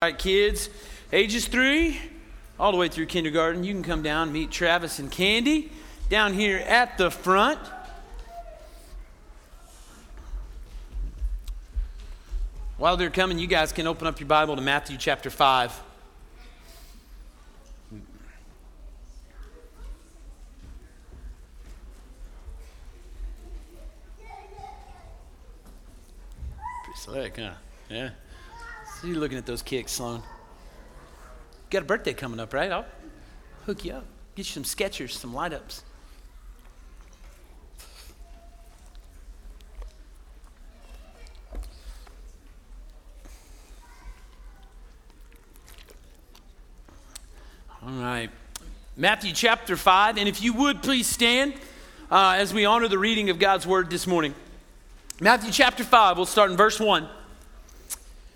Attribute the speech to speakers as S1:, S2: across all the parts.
S1: All right, kids, ages three all the way through kindergarten, you can come down meet Travis and Candy down here at the front. While they're coming, you guys can open up your Bible to Matthew chapter 5. Pretty slick, huh? Yeah. So you're looking at those kicks, Sloan. Got a birthday coming up, right? I'll hook you up. Get you some Skechers, some light ups. All right. Matthew chapter 5. And if you would please stand uh, as we honor the reading of God's word this morning. Matthew chapter 5, we'll start in verse 1.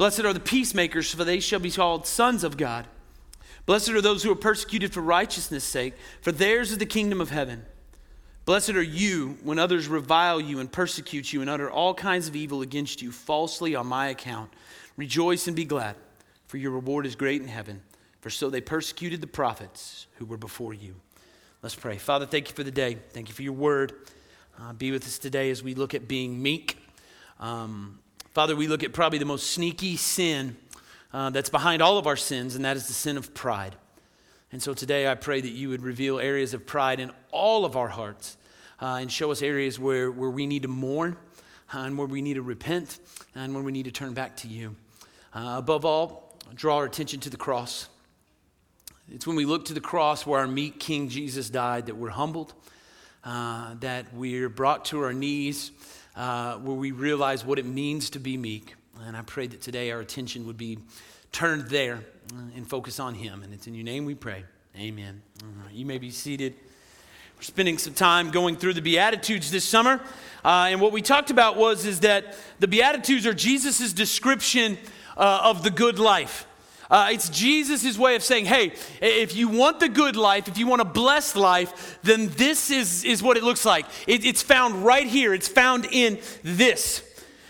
S1: Blessed are the peacemakers, for they shall be called sons of God. Blessed are those who are persecuted for righteousness' sake, for theirs is the kingdom of heaven. Blessed are you when others revile you and persecute you and utter all kinds of evil against you falsely on my account. Rejoice and be glad, for your reward is great in heaven. For so they persecuted the prophets who were before you. Let's pray. Father, thank you for the day. Thank you for your word. Uh, be with us today as we look at being meek. Um, Father, we look at probably the most sneaky sin uh, that's behind all of our sins, and that is the sin of pride. And so today I pray that you would reveal areas of pride in all of our hearts uh, and show us areas where, where we need to mourn uh, and where we need to repent and where we need to turn back to you. Uh, above all, draw our attention to the cross. It's when we look to the cross where our meek King Jesus died that we're humbled, uh, that we're brought to our knees, uh, where we realize what it means to be meek. And I pray that today our attention would be turned there uh, and focus on Him. And it's in your name we pray. Amen. You may be seated. We're spending some time going through the Beatitudes this summer. Uh, and what we talked about was is that the Beatitudes are Jesus' description uh, of the good life. Uh, it's Jesus' way of saying, hey, if you want the good life, if you want a blessed life, then this is, is what it looks like. It, it's found right here, it's found in this.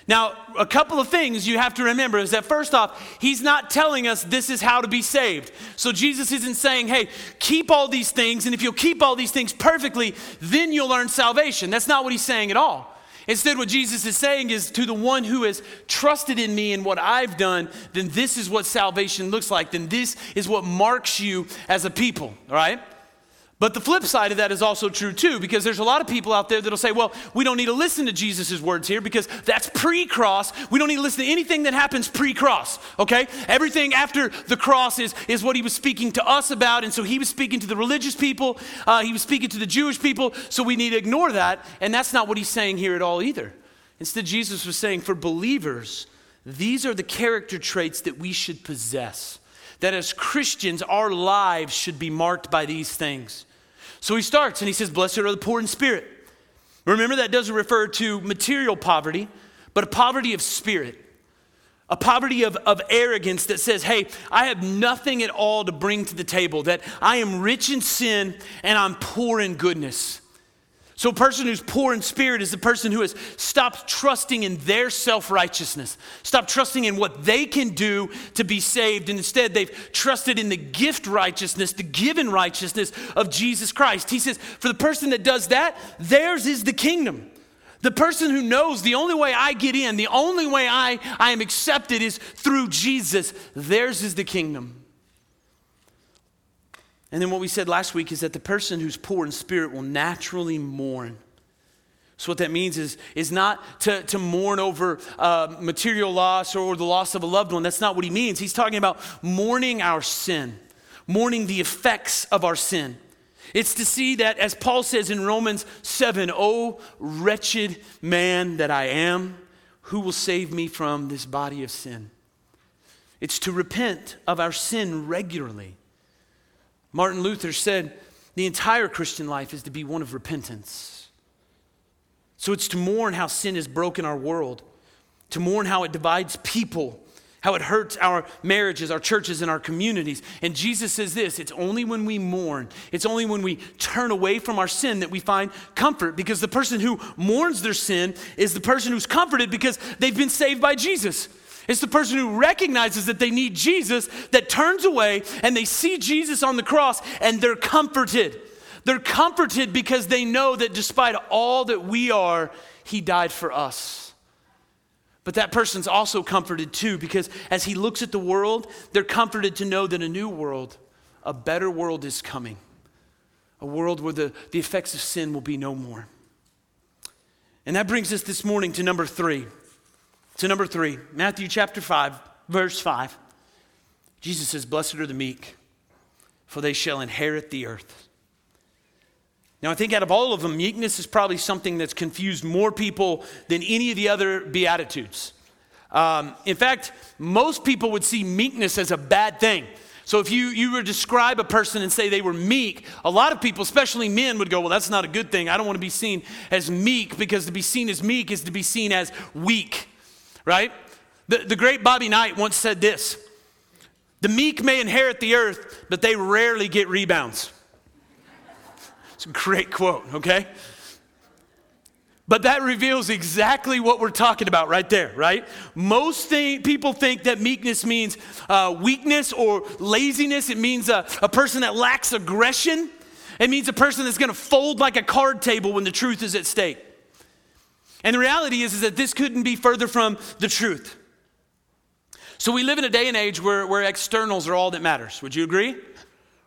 S1: Now, a couple of things you have to remember is that first off, he's not telling us this is how to be saved. So Jesus isn't saying, hey, keep all these things, and if you'll keep all these things perfectly, then you'll earn salvation. That's not what he's saying at all. Instead, what Jesus is saying is to the one who has trusted in me and what I've done, then this is what salvation looks like. Then this is what marks you as a people, right? But the flip side of that is also true too, because there's a lot of people out there that'll say, well, we don't need to listen to Jesus' words here because that's pre cross. We don't need to listen to anything that happens pre cross, okay? Everything after the cross is, is what he was speaking to us about. And so he was speaking to the religious people, uh, he was speaking to the Jewish people, so we need to ignore that. And that's not what he's saying here at all either. Instead, Jesus was saying, for believers, these are the character traits that we should possess. That as Christians, our lives should be marked by these things. So he starts and he says, Blessed are the poor in spirit. Remember, that doesn't refer to material poverty, but a poverty of spirit, a poverty of, of arrogance that says, Hey, I have nothing at all to bring to the table, that I am rich in sin and I'm poor in goodness. So, a person who's poor in spirit is the person who has stopped trusting in their self righteousness, stopped trusting in what they can do to be saved, and instead they've trusted in the gift righteousness, the given righteousness of Jesus Christ. He says, for the person that does that, theirs is the kingdom. The person who knows the only way I get in, the only way I, I am accepted is through Jesus, theirs is the kingdom. And then what we said last week is that the person who's poor in spirit will naturally mourn. So, what that means is, is not to, to mourn over uh, material loss or the loss of a loved one. That's not what he means. He's talking about mourning our sin, mourning the effects of our sin. It's to see that, as Paul says in Romans 7, oh, wretched man that I am, who will save me from this body of sin? It's to repent of our sin regularly. Martin Luther said the entire Christian life is to be one of repentance. So it's to mourn how sin has broken our world, to mourn how it divides people, how it hurts our marriages, our churches, and our communities. And Jesus says this it's only when we mourn, it's only when we turn away from our sin that we find comfort because the person who mourns their sin is the person who's comforted because they've been saved by Jesus. It's the person who recognizes that they need Jesus that turns away and they see Jesus on the cross and they're comforted. They're comforted because they know that despite all that we are, He died for us. But that person's also comforted too because as he looks at the world, they're comforted to know that a new world, a better world is coming. A world where the, the effects of sin will be no more. And that brings us this morning to number three. To number three, Matthew chapter 5, verse 5. Jesus says, Blessed are the meek, for they shall inherit the earth. Now, I think out of all of them, meekness is probably something that's confused more people than any of the other Beatitudes. Um, in fact, most people would see meekness as a bad thing. So if you, you were to describe a person and say they were meek, a lot of people, especially men, would go, Well, that's not a good thing. I don't want to be seen as meek because to be seen as meek is to be seen as weak, right? The, the great Bobby Knight once said this The meek may inherit the earth, but they rarely get rebounds. It's a great quote, okay? But that reveals exactly what we're talking about right there, right? Most people think that meekness means uh, weakness or laziness. It means a, a person that lacks aggression. It means a person that's going to fold like a card table when the truth is at stake. And the reality is, is that this couldn't be further from the truth. So we live in a day and age where, where externals are all that matters. Would you agree?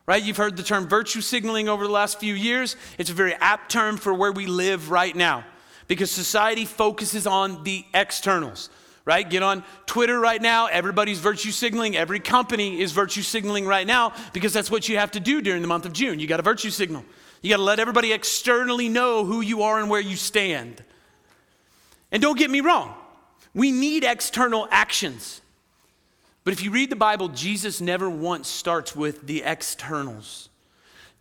S1: right? You've heard the term virtue signaling over the last few years. It's a very apt term for where we live right now because society focuses on the externals, right? Get on Twitter right now. Everybody's virtue signaling. Every company is virtue signaling right now because that's what you have to do during the month of June. You got a virtue signal. You got to let everybody externally know who you are and where you stand. And don't get me wrong, we need external actions. But if you read the Bible, Jesus never once starts with the externals.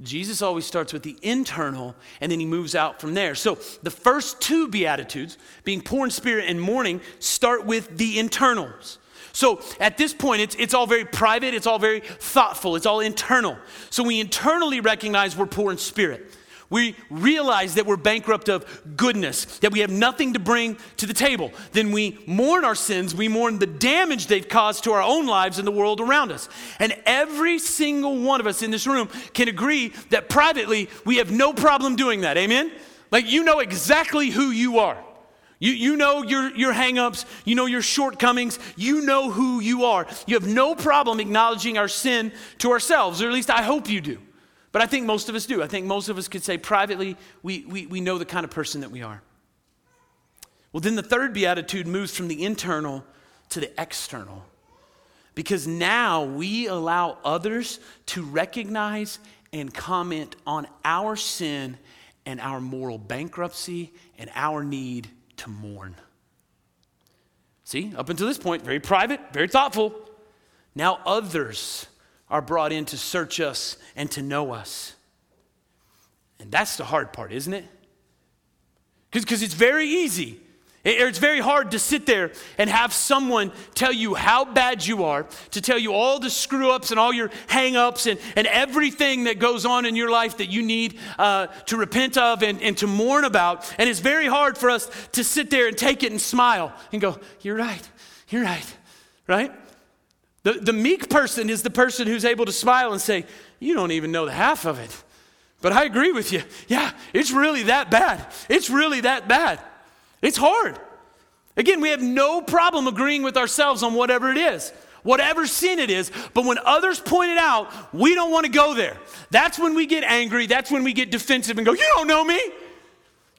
S1: Jesus always starts with the internal and then he moves out from there. So the first two Beatitudes, being poor in spirit and mourning, start with the internals. So at this point, it's, it's all very private, it's all very thoughtful, it's all internal. So we internally recognize we're poor in spirit we realize that we're bankrupt of goodness, that we have nothing to bring to the table. Then we mourn our sins, we mourn the damage they've caused to our own lives and the world around us. And every single one of us in this room can agree that privately we have no problem doing that. Amen? Like you know exactly who you are. You, you know your, your hangups, you know your shortcomings, you know who you are. You have no problem acknowledging our sin to ourselves, or at least I hope you do. But I think most of us do. I think most of us could say privately, we, we, we know the kind of person that we are. Well, then the third beatitude moves from the internal to the external. Because now we allow others to recognize and comment on our sin and our moral bankruptcy and our need to mourn. See, up until this point, very private, very thoughtful. Now others are brought in to search us and to know us. And that's the hard part, isn't it? Because it's very easy. it's very hard to sit there and have someone tell you how bad you are, to tell you all the screw ups and all your hang ups and, and everything that goes on in your life that you need uh, to repent of and, and to mourn about. And it's very hard for us to sit there and take it and smile and go, You're right, you're right, right? The, the meek person is the person who's able to smile and say, You don't even know the half of it. But I agree with you. Yeah, it's really that bad. It's really that bad. It's hard. Again, we have no problem agreeing with ourselves on whatever it is, whatever sin it is. But when others point it out, we don't want to go there. That's when we get angry. That's when we get defensive and go, You don't know me.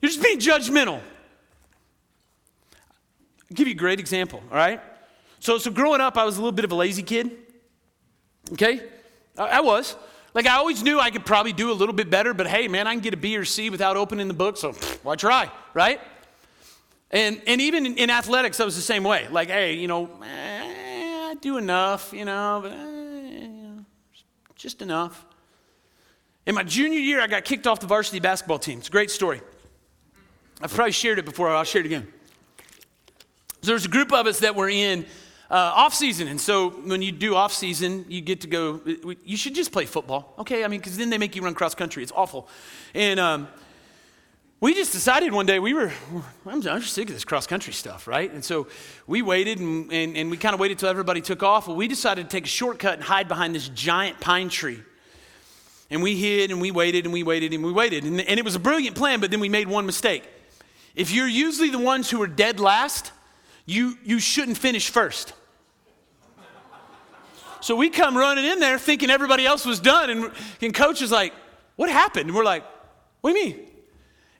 S1: You're just being judgmental. I'll give you a great example, all right? So, so growing up, I was a little bit of a lazy kid. Okay? I, I was. Like, I always knew I could probably do a little bit better, but hey, man, I can get a B or C without opening the book, so why try, right? And, and even in, in athletics, I was the same way. Like, hey, you know, eh, do enough, you know, but eh, just enough. In my junior year, I got kicked off the varsity basketball team. It's a great story. I've probably shared it before, I'll share it again. So there's a group of us that were in uh, off season, and so when you do off season, you get to go. You should just play football, okay? I mean, because then they make you run cross country. It's awful, and um, we just decided one day we were. I'm just sick of this cross country stuff, right? And so we waited, and, and, and we kind of waited till everybody took off. Well, we decided to take a shortcut and hide behind this giant pine tree. And we hid and we waited and we waited and we waited. And, and it was a brilliant plan, but then we made one mistake. If you're usually the ones who are dead last, you, you shouldn't finish first. So we come running in there thinking everybody else was done. And, and coach is like, What happened? And we're like, What do you mean?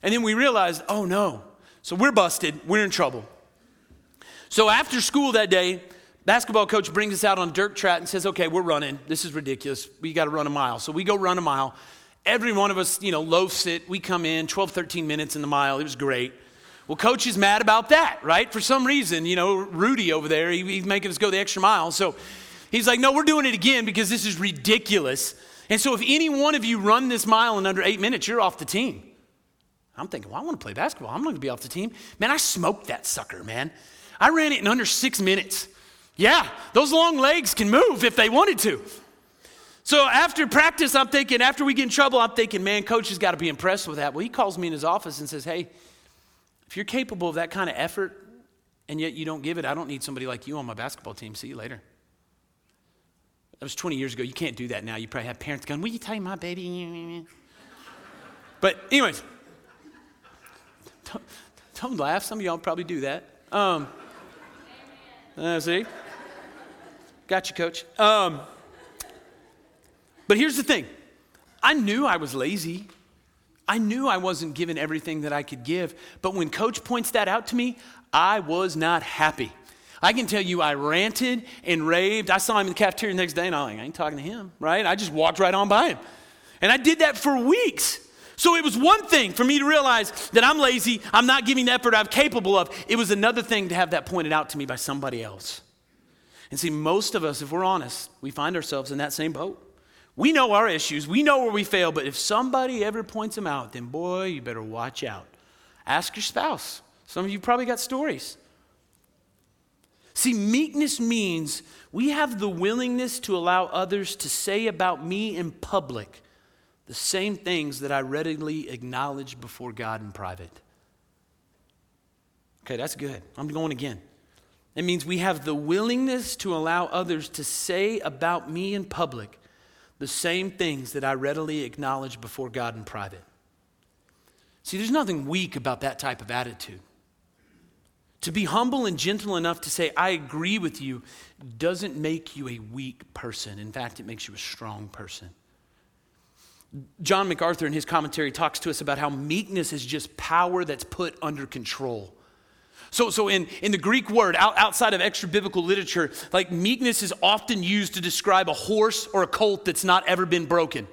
S1: And then we realized, Oh no. So we're busted. We're in trouble. So after school that day, basketball coach brings us out on dirt track and says, Okay, we're running. This is ridiculous. We got to run a mile. So we go run a mile. Every one of us, you know, loafs it. We come in 12, 13 minutes in the mile. It was great. Well, coach is mad about that, right? For some reason, you know, Rudy over there, he, he's making us go the extra mile. So he's like, no, we're doing it again because this is ridiculous. And so if any one of you run this mile in under eight minutes, you're off the team. I'm thinking, well, I want to play basketball. I'm not going to be off the team. Man, I smoked that sucker, man. I ran it in under six minutes. Yeah, those long legs can move if they wanted to. So after practice, I'm thinking, after we get in trouble, I'm thinking, man, coach has got to be impressed with that. Well, he calls me in his office and says, hey, if you're capable of that kind of effort and yet you don't give it, I don't need somebody like you on my basketball team. See you later. That was 20 years ago. You can't do that now. You probably have parents going, Will you tell my baby? But, anyways, don't, don't laugh. Some of y'all probably do that. Um, uh, see? Got you, coach. Um, but here's the thing I knew I was lazy. I knew I wasn't given everything that I could give, but when coach points that out to me, I was not happy. I can tell you, I ranted and raved. I saw him in the cafeteria the next day, and I'm like, I ain't talking to him, right? I just walked right on by him. And I did that for weeks. So it was one thing for me to realize that I'm lazy, I'm not giving the effort I'm capable of. It was another thing to have that pointed out to me by somebody else. And see, most of us, if we're honest, we find ourselves in that same boat. We know our issues, we know where we fail, but if somebody ever points them out, then boy, you better watch out. Ask your spouse. Some of you probably got stories. See, meekness means we have the willingness to allow others to say about me in public the same things that I readily acknowledge before God in private. Okay, that's good. I'm going again. It means we have the willingness to allow others to say about me in public the same things that I readily acknowledge before God in private. See, there's nothing weak about that type of attitude. To be humble and gentle enough to say, I agree with you, doesn't make you a weak person. In fact, it makes you a strong person. John MacArthur, in his commentary, talks to us about how meekness is just power that's put under control. So, so in, in the Greek word, out, outside of extra biblical literature, like meekness is often used to describe a horse or a colt that's not ever been broken.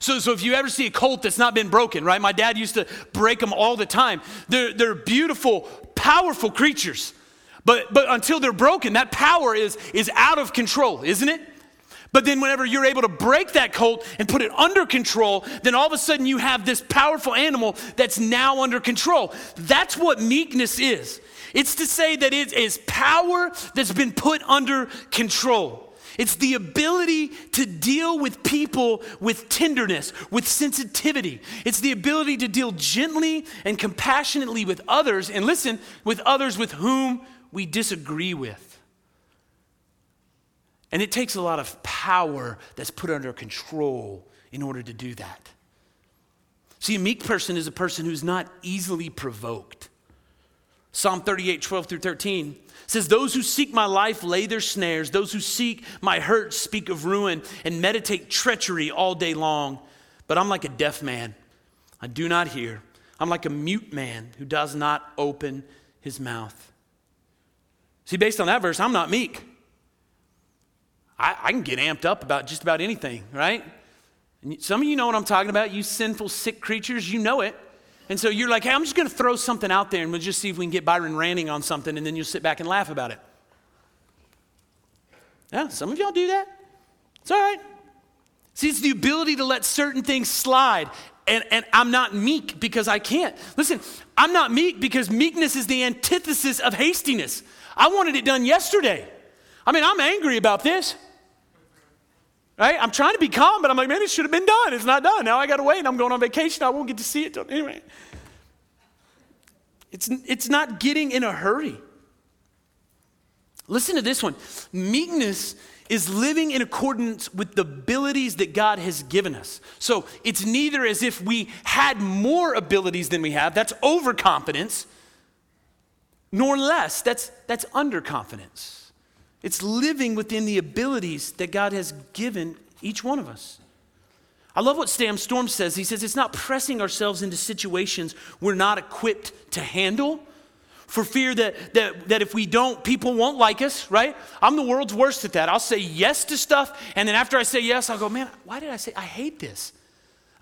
S1: So, so if you ever see a colt that's not been broken, right? My dad used to break them all the time. They're, they're beautiful, powerful creatures. But, but until they're broken, that power is, is out of control, isn't it? But then, whenever you're able to break that colt and put it under control, then all of a sudden you have this powerful animal that's now under control. That's what meekness is. It's to say that it is power that's been put under control. It's the ability to deal with people with tenderness, with sensitivity. It's the ability to deal gently and compassionately with others, and listen, with others with whom we disagree with. And it takes a lot of power that's put under control in order to do that. See, a meek person is a person who's not easily provoked. Psalm 38, 12 through 13 says, Those who seek my life lay their snares. Those who seek my hurt speak of ruin and meditate treachery all day long. But I'm like a deaf man. I do not hear. I'm like a mute man who does not open his mouth. See, based on that verse, I'm not meek. I, I can get amped up about just about anything, right? And some of you know what I'm talking about, you sinful, sick creatures, you know it. And so you're like, hey, I'm just going to throw something out there and we'll just see if we can get Byron ranting on something, and then you'll sit back and laugh about it. Yeah, some of y'all do that. It's all right. See, it's the ability to let certain things slide. And, and I'm not meek because I can't. Listen, I'm not meek because meekness is the antithesis of hastiness. I wanted it done yesterday. I mean, I'm angry about this. Right? I'm trying to be calm, but I'm like, man, it should have been done. It's not done. Now I got to wait. And I'm going on vacation. I won't get to see it till anyway. It's, it's not getting in a hurry. Listen to this one. Meekness is living in accordance with the abilities that God has given us. So it's neither as if we had more abilities than we have, that's overconfidence, nor less, that's, that's underconfidence. It's living within the abilities that God has given each one of us. I love what Sam Storms says. He says it's not pressing ourselves into situations we're not equipped to handle for fear that, that, that if we don't, people won't like us, right? I'm the world's worst at that. I'll say yes to stuff, and then after I say yes, I'll go, man, why did I say, I hate this.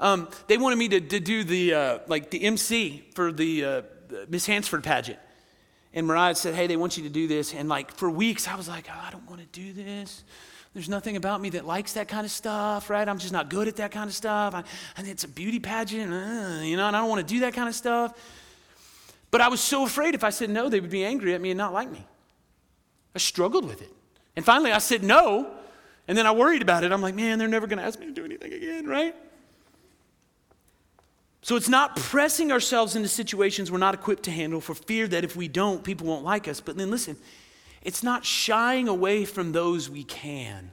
S1: Um, they wanted me to, to do the, uh, like the MC for the uh, Miss Hansford pageant. And Mariah said, hey, they want you to do this. And like for weeks, I was like, oh, I don't want to do this. There's nothing about me that likes that kind of stuff, right? I'm just not good at that kind of stuff. I, and it's a beauty pageant, uh, you know, and I don't want to do that kind of stuff. But I was so afraid if I said no, they would be angry at me and not like me. I struggled with it. And finally, I said no, and then I worried about it. I'm like, man, they're never going to ask me to do anything again, right? So it's not pressing ourselves into situations we're not equipped to handle for fear that if we don't, people won't like us. But then listen, it's not shying away from those we can.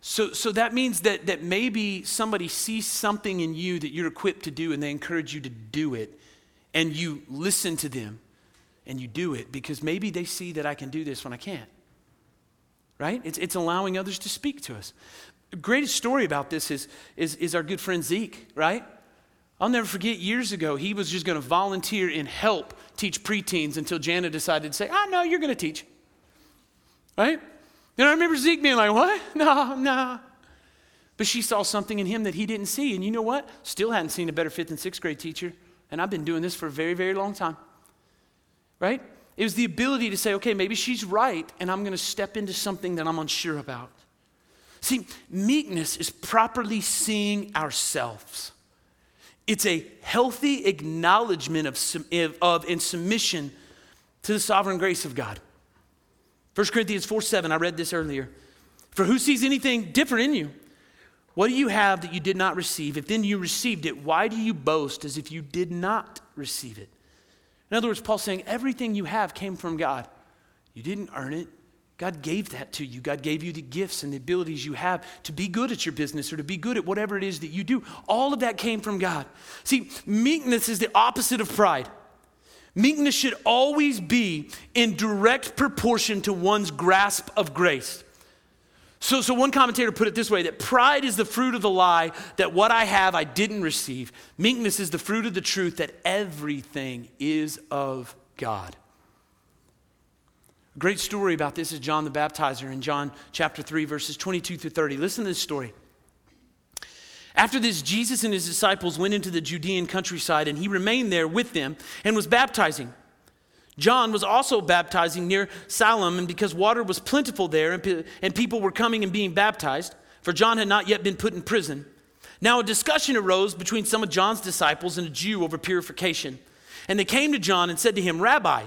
S1: So, so that means that, that maybe somebody sees something in you that you're equipped to do and they encourage you to do it and you listen to them and you do it because maybe they see that I can do this when I can't. Right? It's, it's allowing others to speak to us. The greatest story about this is, is, is our good friend Zeke, right? I'll never forget years ago, he was just going to volunteer and help teach preteens until Jana decided to say, oh, no, you're going to teach. Right? And I remember Zeke being like, what? No, no. But she saw something in him that he didn't see. And you know what? Still hadn't seen a better fifth and sixth grade teacher and I've been doing this for a very, very long time. Right? It was the ability to say, okay, maybe she's right, and I'm going to step into something that I'm unsure about. See, meekness is properly seeing ourselves. It's a healthy acknowledgement of, of and submission to the sovereign grace of God. 1 Corinthians 4 7, I read this earlier. For who sees anything different in you? What do you have that you did not receive? If then you received it, why do you boast as if you did not receive it? In other words, Paul's saying everything you have came from God. You didn't earn it. God gave that to you. God gave you the gifts and the abilities you have to be good at your business or to be good at whatever it is that you do. All of that came from God. See, meekness is the opposite of pride. Meekness should always be in direct proportion to one's grasp of grace. So, so one commentator put it this way that pride is the fruit of the lie that what I have I didn't receive. Meekness is the fruit of the truth that everything is of God. Great story about this is John the Baptizer in John chapter 3, verses 22 through 30. Listen to this story. After this, Jesus and his disciples went into the Judean countryside, and he remained there with them and was baptizing. John was also baptizing near Salim, and because water was plentiful there and, and people were coming and being baptized, for John had not yet been put in prison. Now a discussion arose between some of John's disciples and a Jew over purification. And they came to John and said to him, Rabbi,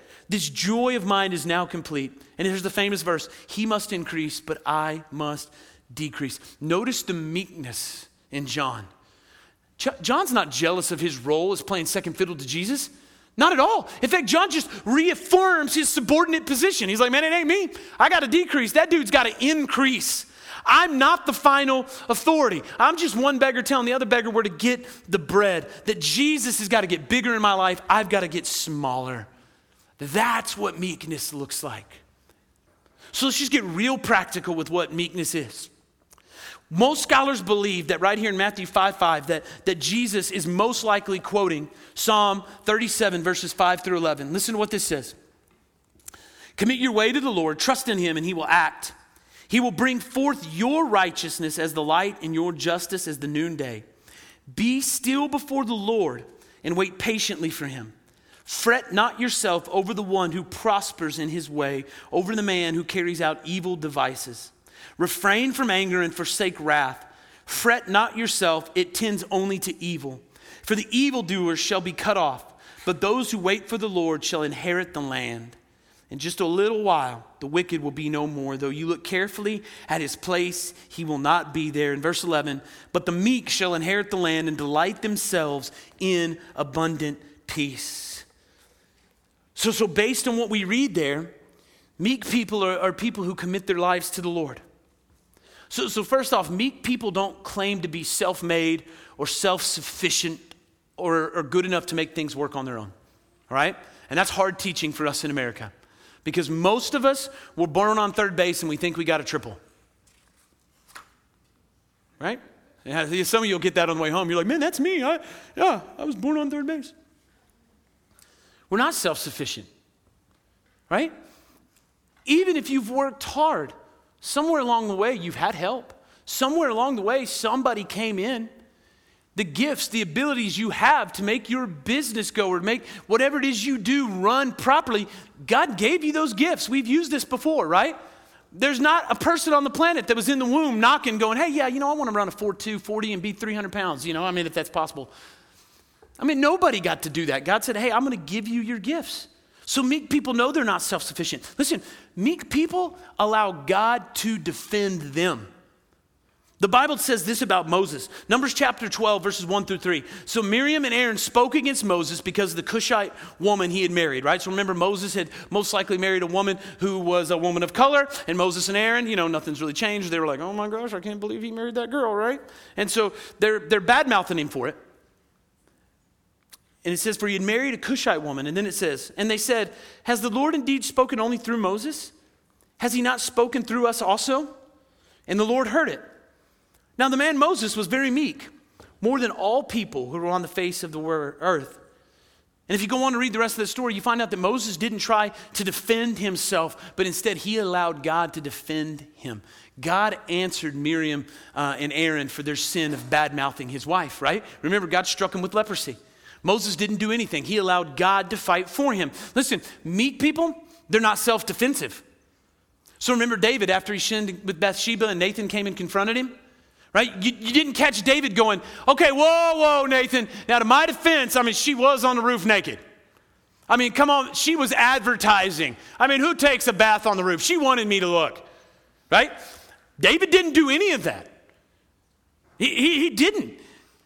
S1: this joy of mine is now complete. And here's the famous verse He must increase, but I must decrease. Notice the meekness in John. John's not jealous of his role as playing second fiddle to Jesus. Not at all. In fact, John just reaffirms his subordinate position. He's like, man, it ain't me. I got to decrease. That dude's got to increase. I'm not the final authority. I'm just one beggar telling the other beggar where to get the bread. That Jesus has got to get bigger in my life. I've got to get smaller. That's what meekness looks like. So let's just get real practical with what meekness is. Most scholars believe that right here in Matthew 5 5, that, that Jesus is most likely quoting Psalm 37, verses 5 through 11. Listen to what this says Commit your way to the Lord, trust in him, and he will act. He will bring forth your righteousness as the light and your justice as the noonday. Be still before the Lord and wait patiently for him. Fret not yourself over the one who prospers in his way, over the man who carries out evil devices. Refrain from anger and forsake wrath. Fret not yourself, it tends only to evil. For the evildoers shall be cut off, but those who wait for the Lord shall inherit the land. In just a little while, the wicked will be no more. Though you look carefully at his place, he will not be there. In verse 11, but the meek shall inherit the land and delight themselves in abundant peace. So, so based on what we read there, meek people are, are people who commit their lives to the Lord. So, so first off, meek people don't claim to be self made or self sufficient or, or good enough to make things work on their own. All right? And that's hard teaching for us in America because most of us were born on third base and we think we got a triple. Right? Yeah, some of you will get that on the way home. You're like, man, that's me. I, yeah, I was born on third base. We're not self sufficient, right? Even if you've worked hard, somewhere along the way you've had help. Somewhere along the way, somebody came in the gifts, the abilities you have to make your business go or make whatever it is you do run properly, God gave you those gifts. We've used this before, right? There's not a person on the planet that was in the womb knocking, going, hey, yeah, you know, I want to run a 4'2, 40 and be 300 pounds, you know, I mean, if that's possible. I mean, nobody got to do that. God said, hey, I'm going to give you your gifts. So meek people know they're not self sufficient. Listen, meek people allow God to defend them. The Bible says this about Moses. Numbers chapter 12, verses 1 through 3. So Miriam and Aaron spoke against Moses because of the Cushite woman he had married, right? So remember, Moses had most likely married a woman who was a woman of color, and Moses and Aaron, you know, nothing's really changed. They were like, oh my gosh, I can't believe he married that girl, right? And so they're, they're bad mouthing him for it. And it says, For he had married a Cushite woman. And then it says, And they said, Has the Lord indeed spoken only through Moses? Has he not spoken through us also? And the Lord heard it. Now, the man Moses was very meek, more than all people who were on the face of the earth. And if you go on to read the rest of the story, you find out that Moses didn't try to defend himself, but instead he allowed God to defend him. God answered Miriam uh, and Aaron for their sin of bad mouthing his wife, right? Remember, God struck him with leprosy. Moses didn't do anything, he allowed God to fight for him. Listen, meek people, they're not self defensive. So remember David after he sinned with Bathsheba and Nathan came and confronted him? right? You, you, didn't catch David going, okay, whoa, whoa, Nathan. Now, to my defense, I mean, she was on the roof naked. I mean, come on, she was advertising. I mean, who takes a bath on the roof? She wanted me to look, right? David didn't do any of that. He, he, he didn't.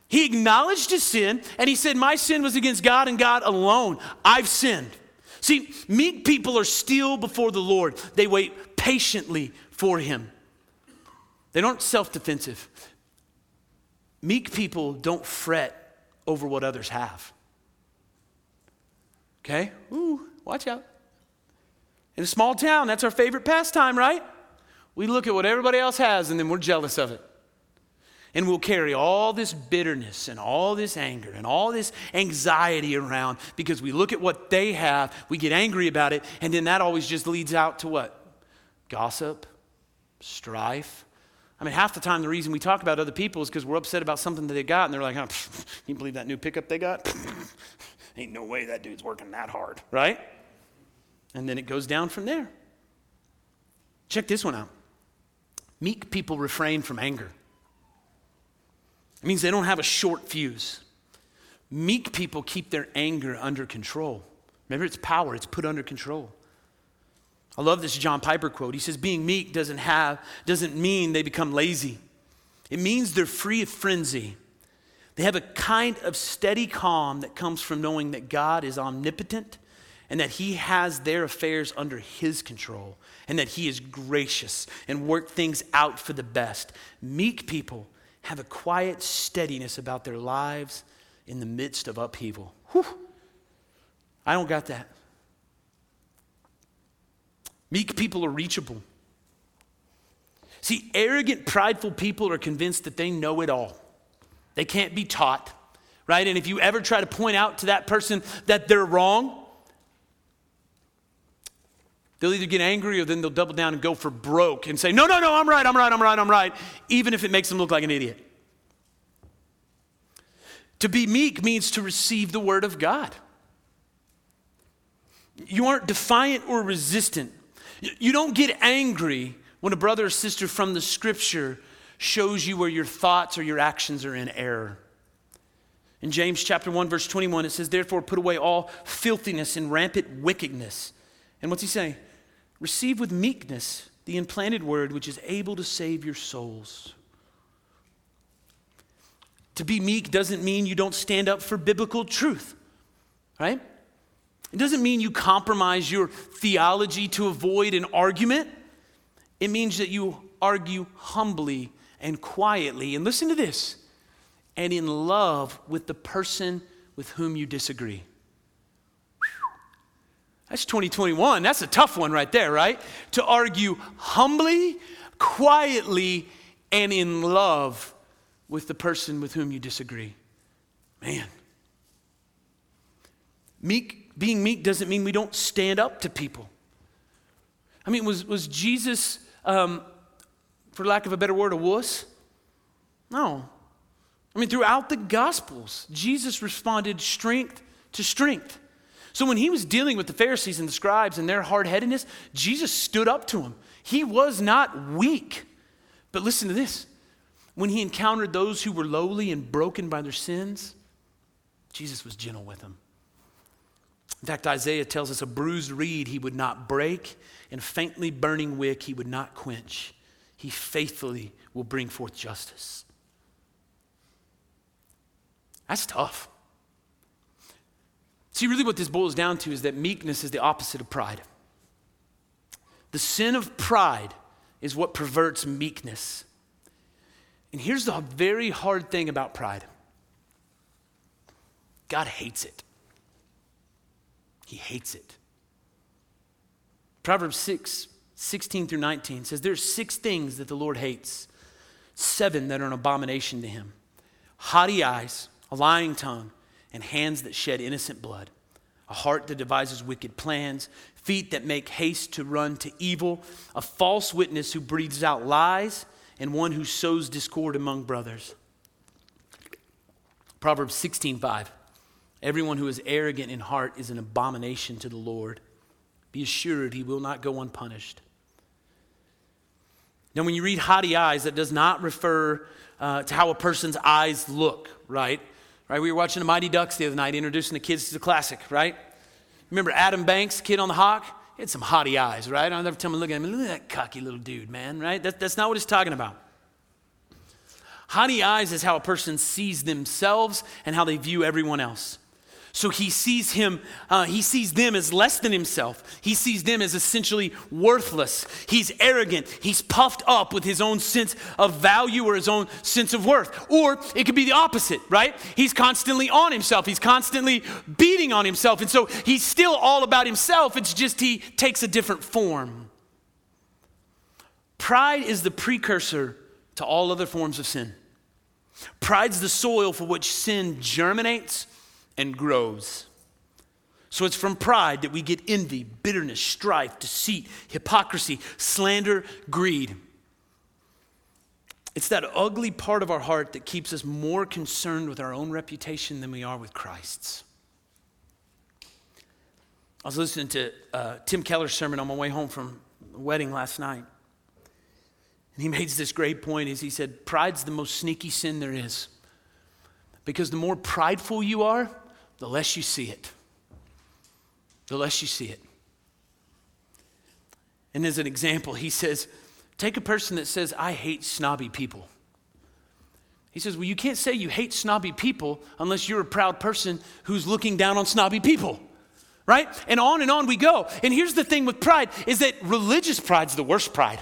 S1: He acknowledged his sin and he said, My sin was against God and God alone. I've sinned. See, meek people are still before the Lord, they wait patiently for him. They aren't self defensive. Meek people don't fret over what others have. Okay? Ooh, watch out. In a small town, that's our favorite pastime, right? We look at what everybody else has and then we're jealous of it. And we'll carry all this bitterness and all this anger and all this anxiety around because we look at what they have, we get angry about it, and then that always just leads out to what? Gossip, strife, I mean, half the time the reason we talk about other people is because we're upset about something that they got, and they're like, oh, pff, you believe that new pickup they got? Ain't no way that dude's working that hard, right? And then it goes down from there. Check this one out. Meek people refrain from anger. It means they don't have a short fuse. Meek people keep their anger under control. Remember, it's power, it's put under control. I love this John Piper quote. He says, Being meek doesn't, have, doesn't mean they become lazy, it means they're free of frenzy. They have a kind of steady calm that comes from knowing that God is omnipotent and that He has their affairs under His control and that He is gracious and work things out for the best. Meek people have a quiet steadiness about their lives in the midst of upheaval. Whew. I don't got that. Meek people are reachable. See, arrogant, prideful people are convinced that they know it all. They can't be taught, right? And if you ever try to point out to that person that they're wrong, they'll either get angry or then they'll double down and go for broke and say, No, no, no, I'm right, I'm right, I'm right, I'm right, even if it makes them look like an idiot. To be meek means to receive the word of God. You aren't defiant or resistant. You don't get angry when a brother or sister from the scripture shows you where your thoughts or your actions are in error. In James chapter 1 verse 21 it says therefore put away all filthiness and rampant wickedness. And what's he saying? Receive with meekness the implanted word which is able to save your souls. To be meek doesn't mean you don't stand up for biblical truth, right? It doesn't mean you compromise your theology to avoid an argument. It means that you argue humbly and quietly. And listen to this and in love with the person with whom you disagree. That's 2021. That's a tough one right there, right? To argue humbly, quietly, and in love with the person with whom you disagree. Man. Meek, being meek doesn't mean we don't stand up to people. I mean, was, was Jesus, um, for lack of a better word, a wuss? No. I mean, throughout the Gospels, Jesus responded strength to strength. So when he was dealing with the Pharisees and the scribes and their hard headedness, Jesus stood up to them. He was not weak. But listen to this when he encountered those who were lowly and broken by their sins, Jesus was gentle with them. In fact, Isaiah tells us a bruised reed he would not break, and a faintly burning wick he would not quench. He faithfully will bring forth justice. That's tough. See, really, what this boils down to is that meekness is the opposite of pride. The sin of pride is what perverts meekness. And here's the very hard thing about pride God hates it. He hates it. Proverbs 6, 16 through 19 says, There's six things that the Lord hates, seven that are an abomination to him haughty eyes, a lying tongue, and hands that shed innocent blood, a heart that devises wicked plans, feet that make haste to run to evil, a false witness who breathes out lies and one who sows discord among brothers. Proverbs 16:5. Everyone who is arrogant in heart is an abomination to the Lord. Be assured he will not go unpunished. Now, when you read haughty eyes, that does not refer uh, to how a person's eyes look, right? Right? We were watching the Mighty Ducks the other night, introducing the kids to the classic, right? Remember Adam Banks, kid on the hawk? He had some haughty eyes, right? I'll never tell him, look at him, look at that cocky little dude, man, right? That, that's not what he's talking about. Haughty eyes is how a person sees themselves and how they view everyone else. So he sees him, uh, he sees them as less than himself. He sees them as essentially worthless. He's arrogant. He's puffed up with his own sense of value or his own sense of worth. Or it could be the opposite, right? He's constantly on himself. He's constantly beating on himself. And so he's still all about himself. It's just he takes a different form. Pride is the precursor to all other forms of sin. Pride's the soil for which sin germinates and grows. So it's from pride that we get envy, bitterness, strife, deceit, hypocrisy, slander, greed. It's that ugly part of our heart that keeps us more concerned with our own reputation than we are with Christ's. I was listening to uh, Tim Keller's sermon on my way home from a wedding last night. And he made this great point is he said, pride's the most sneaky sin there is. Because the more prideful you are, the less you see it. The less you see it. And as an example, he says, take a person that says, I hate snobby people. He says, Well, you can't say you hate snobby people unless you're a proud person who's looking down on snobby people. Right? And on and on we go. And here's the thing with pride is that religious pride's the worst pride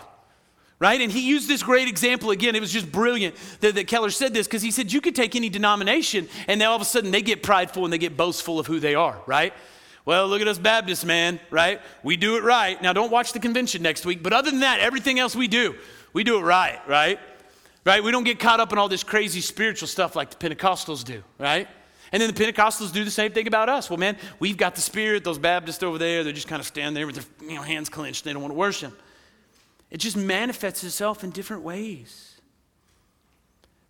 S1: right? And he used this great example again. It was just brilliant that, that Keller said this because he said you could take any denomination and then all of a sudden they get prideful and they get boastful of who they are, right? Well, look at us Baptists, man, right? We do it right. Now, don't watch the convention next week, but other than that, everything else we do, We do it right, right? Right? We don't get caught up in all this crazy spiritual stuff like the Pentecostals do, right? And then the Pentecostals do the same thing about us. Well, man, we've got the Spirit. Those Baptists over there, they're just kind of standing there with their you know, hands clenched. They don't want to worship. It just manifests itself in different ways.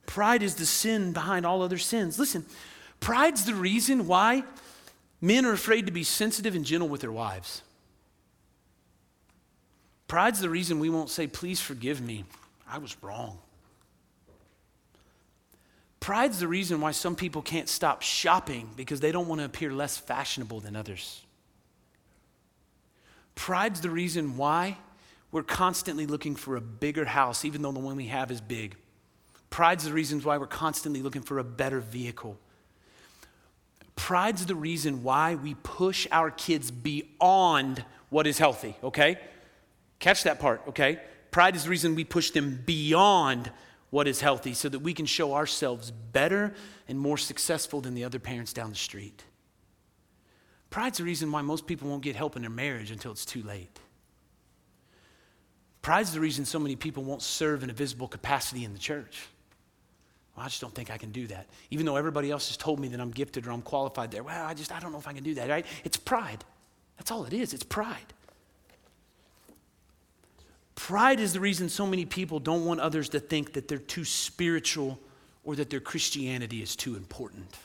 S1: Pride is the sin behind all other sins. Listen, pride's the reason why men are afraid to be sensitive and gentle with their wives. Pride's the reason we won't say, Please forgive me. I was wrong. Pride's the reason why some people can't stop shopping because they don't want to appear less fashionable than others. Pride's the reason why we're constantly looking for a bigger house, even though the one we have is big. Pride's the reason why we're constantly looking for a better vehicle. Pride's the reason why we push our kids beyond what is healthy, okay? Catch that part, okay? Pride is the reason we push them beyond what is healthy so that we can show ourselves better and more successful than the other parents down the street. Pride's the reason why most people won't get help in their marriage until it's too late. Pride's the reason so many people won't serve in a visible capacity in the church. Well, I just don't think I can do that. Even though everybody else has told me that I'm gifted or I'm qualified there. Well, I just, I don't know if I can do that, right? It's pride. That's all it is. It's pride. Pride is the reason so many people don't want others to think that they're too spiritual or that their Christianity is too important.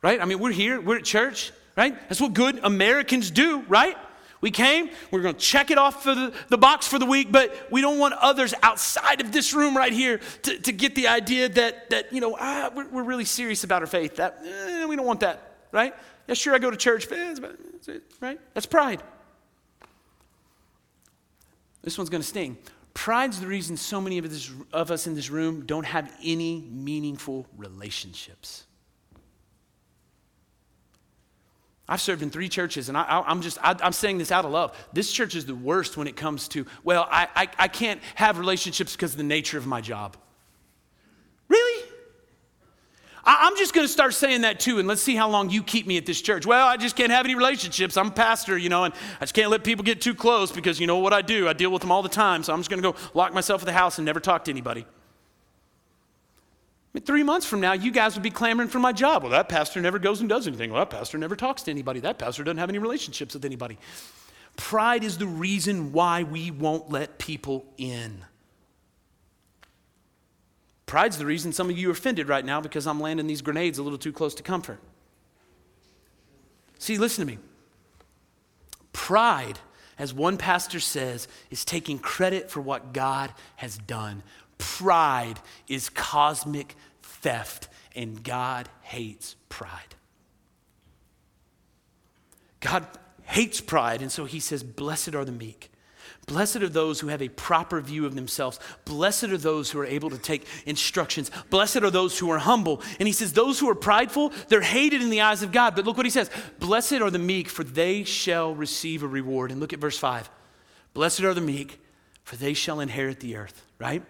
S1: Right? I mean, we're here, we're at church, right? That's what good Americans do, right? We came, we're going to check it off for the, the box for the week, but we don't want others outside of this room right here to, to get the idea that, that you know, ah, we're, we're really serious about our faith. That, eh, we don't want that, right? Yeah, sure, I go to church, but right? That's pride. This one's going to sting. Pride's the reason so many of, this, of us in this room don't have any meaningful relationships. I've served in three churches, and I, am just, I, am saying this out of love. This church is the worst when it comes to, well, I, I, I can't have relationships because of the nature of my job. Really? I, am just going to start saying that too, and let's see how long you keep me at this church. Well, I just can't have any relationships. I'm a pastor, you know, and I just can't let people get too close because you know what I do? I deal with them all the time, so I'm just going to go lock myself in the house and never talk to anybody. I mean, three months from now, you guys would be clamoring for my job. Well, that pastor never goes and does anything. Well, that pastor never talks to anybody. That pastor doesn't have any relationships with anybody. Pride is the reason why we won't let people in. Pride's the reason some of you are offended right now because I'm landing these grenades a little too close to comfort. See, listen to me. Pride, as one pastor says, is taking credit for what God has done. Pride is cosmic theft, and God hates pride. God hates pride, and so he says, Blessed are the meek. Blessed are those who have a proper view of themselves. Blessed are those who are able to take instructions. Blessed are those who are humble. And he says, Those who are prideful, they're hated in the eyes of God. But look what he says Blessed are the meek, for they shall receive a reward. And look at verse 5. Blessed are the meek, for they shall inherit the earth, right?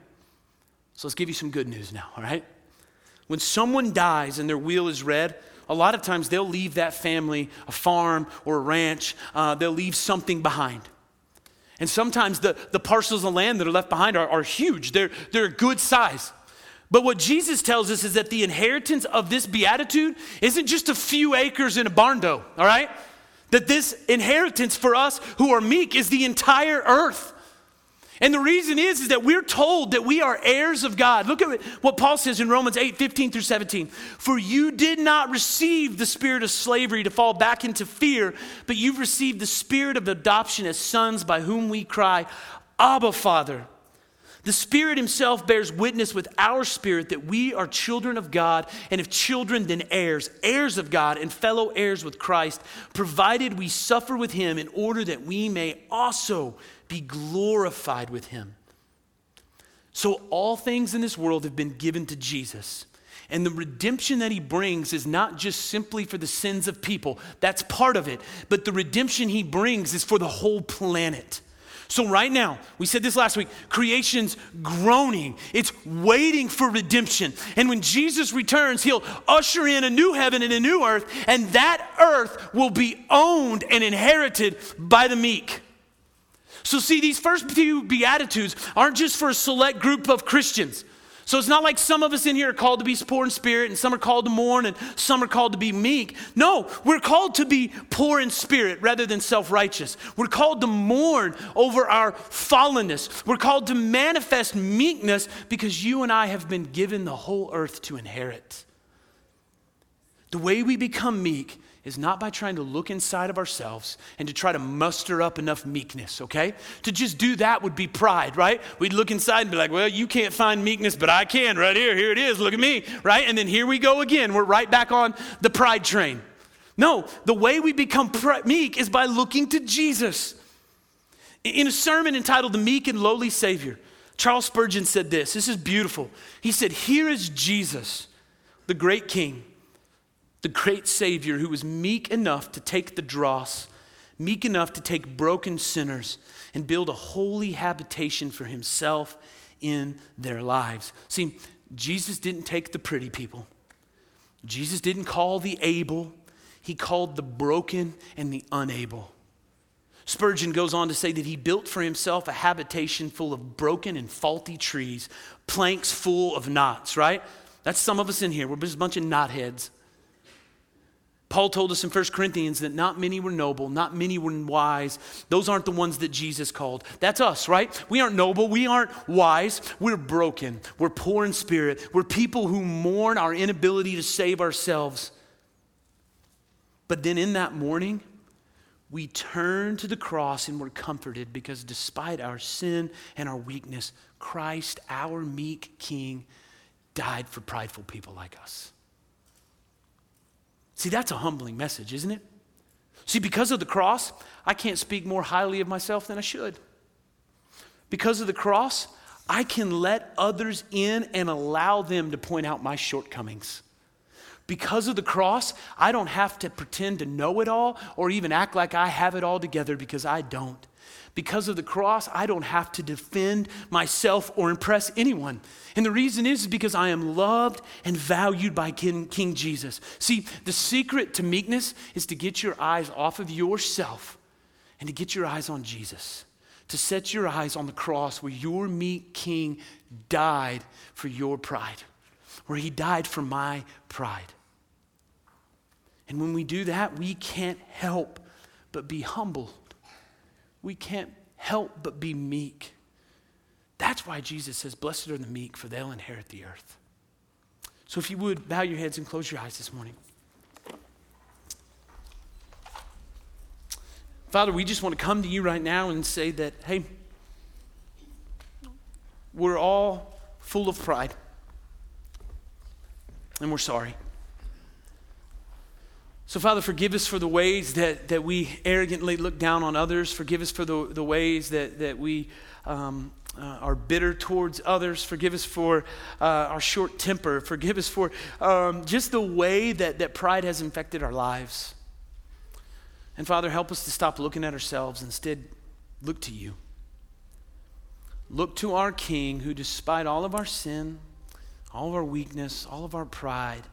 S1: So let's give you some good news now, all right? When someone dies and their will is read, a lot of times they'll leave that family a farm or a ranch, uh, they'll leave something behind. And sometimes the, the parcels of land that are left behind are, are huge, they're, they're a good size. But what Jesus tells us is that the inheritance of this beatitude isn't just a few acres in a barn dough, all right? That this inheritance for us who are meek is the entire earth. And the reason is, is that we're told that we are heirs of God. Look at what Paul says in Romans 8, 15 through 17. For you did not receive the spirit of slavery to fall back into fear, but you've received the spirit of adoption as sons by whom we cry, Abba, Father. The Spirit Himself bears witness with our spirit that we are children of God, and if children, then heirs, heirs of God, and fellow heirs with Christ, provided we suffer with Him in order that we may also be glorified with him. So, all things in this world have been given to Jesus. And the redemption that he brings is not just simply for the sins of people, that's part of it. But the redemption he brings is for the whole planet. So, right now, we said this last week creation's groaning, it's waiting for redemption. And when Jesus returns, he'll usher in a new heaven and a new earth, and that earth will be owned and inherited by the meek. So, see, these first few Beatitudes aren't just for a select group of Christians. So it's not like some of us in here are called to be poor in spirit and some are called to mourn and some are called to be meek. No, we're called to be poor in spirit rather than self righteous. We're called to mourn over our fallenness. We're called to manifest meekness because you and I have been given the whole earth to inherit. The way we become meek is not by trying to look inside of ourselves and to try to muster up enough meekness, okay? To just do that would be pride, right? We'd look inside and be like, well, you can't find meekness, but I can right here. Here it is. Look at me, right? And then here we go again. We're right back on the pride train. No, the way we become meek is by looking to Jesus. In a sermon entitled The Meek and Lowly Savior, Charles Spurgeon said this. This is beautiful. He said, Here is Jesus, the great king the great Savior who was meek enough to take the dross, meek enough to take broken sinners and build a holy habitation for himself in their lives. See, Jesus didn't take the pretty people, Jesus didn't call the able, he called the broken and the unable. Spurgeon goes on to say that he built for himself a habitation full of broken and faulty trees, planks full of knots, right? That's some of us in here. We're just a bunch of knotheads. Paul told us in 1 Corinthians that not many were noble, not many were wise. Those aren't the ones that Jesus called. That's us, right? We aren't noble, we aren't wise. We're broken, we're poor in spirit, we're people who mourn our inability to save ourselves. But then in that mourning, we turn to the cross and we're comforted because despite our sin and our weakness, Christ, our meek King, died for prideful people like us. See, that's a humbling message, isn't it? See, because of the cross, I can't speak more highly of myself than I should. Because of the cross, I can let others in and allow them to point out my shortcomings. Because of the cross, I don't have to pretend to know it all or even act like I have it all together because I don't. Because of the cross, I don't have to defend myself or impress anyone. And the reason is because I am loved and valued by King, King Jesus. See, the secret to meekness is to get your eyes off of yourself and to get your eyes on Jesus. To set your eyes on the cross where your meek King died for your pride, where he died for my pride. And when we do that, we can't help but be humble we can't help but be meek. That's why Jesus says, Blessed are the meek, for they'll inherit the earth. So if you would, bow your heads and close your eyes this morning. Father, we just want to come to you right now and say that, hey, we're all full of pride, and we're sorry. So, Father, forgive us for the ways that, that we arrogantly look down on others. Forgive us for the, the ways that, that we um, uh, are bitter towards others. Forgive us for uh, our short temper. Forgive us for um, just the way that, that pride has infected our lives. And, Father, help us to stop looking at ourselves. Instead, look to you. Look to our King who, despite all of our sin, all of our weakness, all of our pride,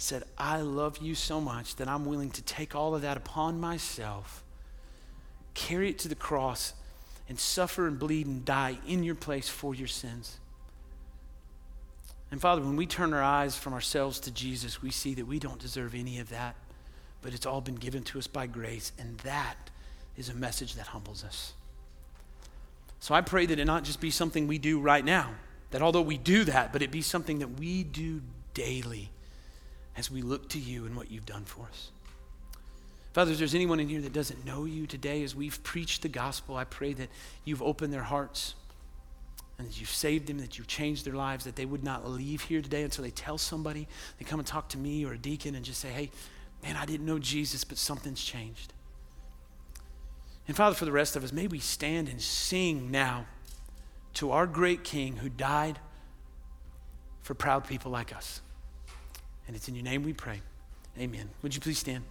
S1: said, I love you so much that I'm willing to take all of that upon myself, carry it to the cross, and suffer and bleed and die in your place for your sins. And Father, when we turn our eyes from ourselves to Jesus, we see that we don't deserve any of that, but it's all been given to us by grace, and that is a message that humbles us. So I pray that it not just be something we do right now, that although we do that, but it be something that we do daily as we look to you and what you've done for us. Father, if there's anyone in here that doesn't know you today, as we've preached the gospel, I pray that you've opened their hearts and that you've saved them, that you've changed their lives, that they would not leave here today until they tell somebody, they come and talk to me or a deacon and just say, hey, man, I didn't know Jesus, but something's changed. And Father, for the rest of us, may we stand and sing now to our great King who died for proud people like us. And it's in your name we pray. Amen. Would you please stand?